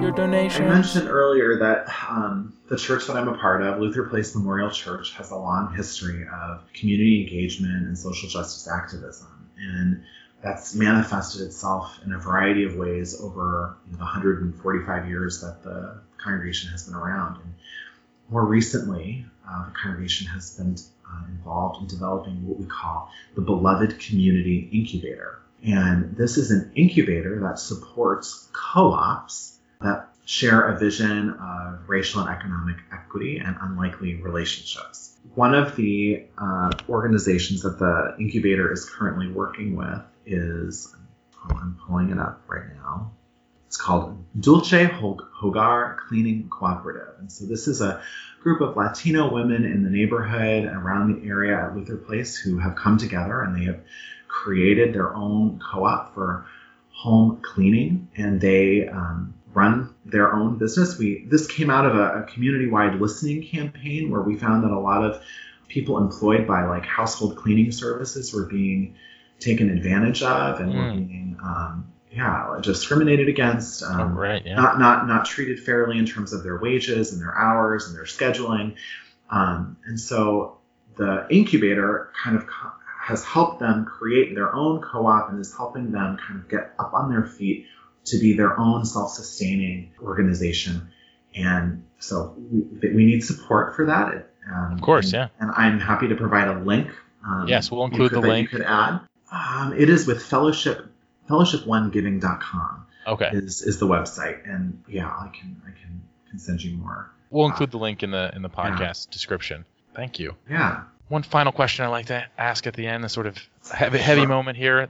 C: your donations.
B: I mentioned earlier that um, the church that I'm a part of, Luther Place Memorial Church, has a long history of community engagement and social justice activism. And that's manifested itself in a variety of ways over you know, the 145 years that the congregation has been around. And more recently, uh, the congregation has been uh, involved in developing what we call the Beloved Community Incubator. And this is an incubator that supports co ops that share a vision of racial and economic equity and unlikely relationships. One of the uh, organizations that the incubator is currently working with is, oh, I'm pulling it up right now. It's called Dulce Hogar Cleaning Cooperative. And so this is a group of Latino women in the neighborhood around the area at Luther Place who have come together and they have created their own co-op for home cleaning and they um, run their own business. We this came out of a, a community-wide listening campaign where we found that a lot of people employed by like household cleaning services were being taken advantage of and mm. were being um, yeah discriminated against
A: um, oh, right, yeah.
B: not not not treated fairly in terms of their wages and their hours and their scheduling. Um, and so the incubator kind of has helped them create their own co-op and is helping them kind of get up on their feet to be their own self-sustaining organization. And so we, we need support for that.
A: Um, of course
B: and,
A: yeah.
B: and i'm happy to provide a link
A: um, yes we'll include
B: could,
A: the link
B: you could add um, it is with fellowship fellowship1giving.com.
A: Okay.
B: Is is the website, and yeah, I can I can can send you more.
A: We'll uh, include the link in the in the podcast yeah. description. Thank you.
B: Yeah.
A: One final question I like to ask at the end, a sort of heavy, heavy sure. moment here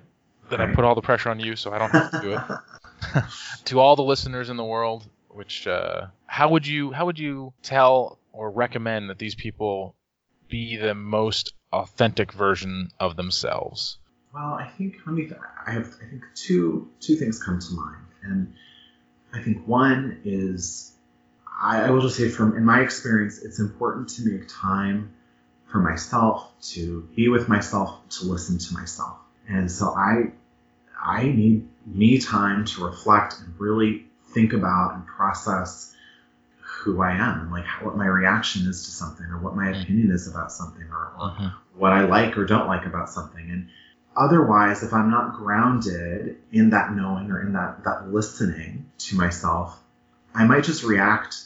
A: that right. I put all the pressure on you, so I don't have to do it. to all the listeners in the world, which uh, how would you how would you tell or recommend that these people be the most authentic version of themselves?
B: Well, I think let me. I have. I think two two things come to mind, and I think one is I, I will just say from in my experience, it's important to make time for myself to be with myself to listen to myself, and so I I need me time to reflect and really think about and process who I am and like how, what my reaction is to something or what my opinion is about something or, or uh-huh. what I like or don't like about something and otherwise, if I'm not grounded in that knowing or in that, that listening to myself, I might just react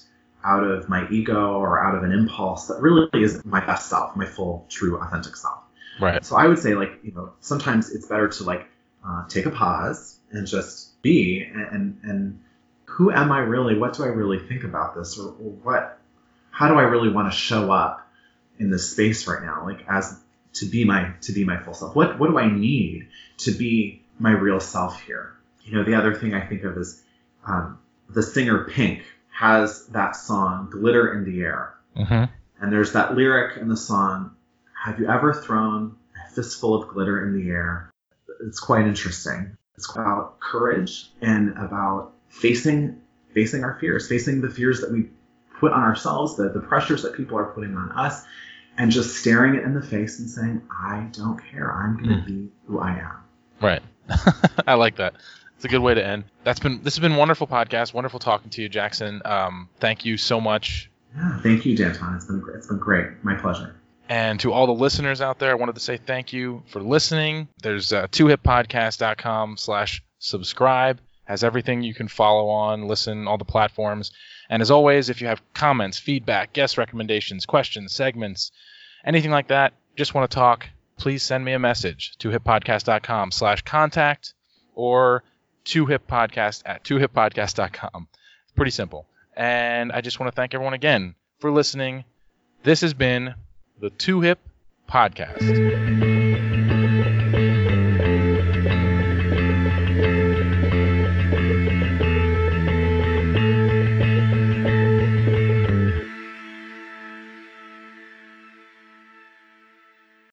B: out of my ego or out of an impulse that really isn't my best self, my full, true, authentic self.
A: Right.
B: So I would say, like, you know, sometimes it's better to like uh, take a pause and just be and, and, and who am I really? What do I really think about this, or, or what? How do I really want to show up in this space right now, like as to be my to be my full self? What what do I need to be my real self here? You know, the other thing I think of is um, the singer Pink has that song "Glitter in the Air,"
A: mm-hmm.
B: and there's that lyric in the song, "Have you ever thrown a fistful of glitter in the air?" It's quite interesting. It's about courage and about facing facing our fears, facing the fears that we put on ourselves, the, the pressures that people are putting on us, and just staring it in the face and saying, I don't care. I'm going to mm. be who I am.
A: Right. I like that. It's a good way to end. That's been this has been wonderful podcast. Wonderful talking to you, Jackson. Um, thank you so much.
B: Yeah, thank you, Danton. It's been great. It's been great. My pleasure.
A: And to all the listeners out there, I wanted to say thank you for listening. There's uh, twohippodcast.com slash subscribe. Has everything you can follow on, listen, all the platforms. And as always, if you have comments, feedback, guest recommendations, questions, segments, anything like that, just want to talk, please send me a message to hippodcast.com slash contact or to hippodcast at twohippodcast.com. It's pretty simple. And I just want to thank everyone again for listening. This has been the Two Hip Podcast.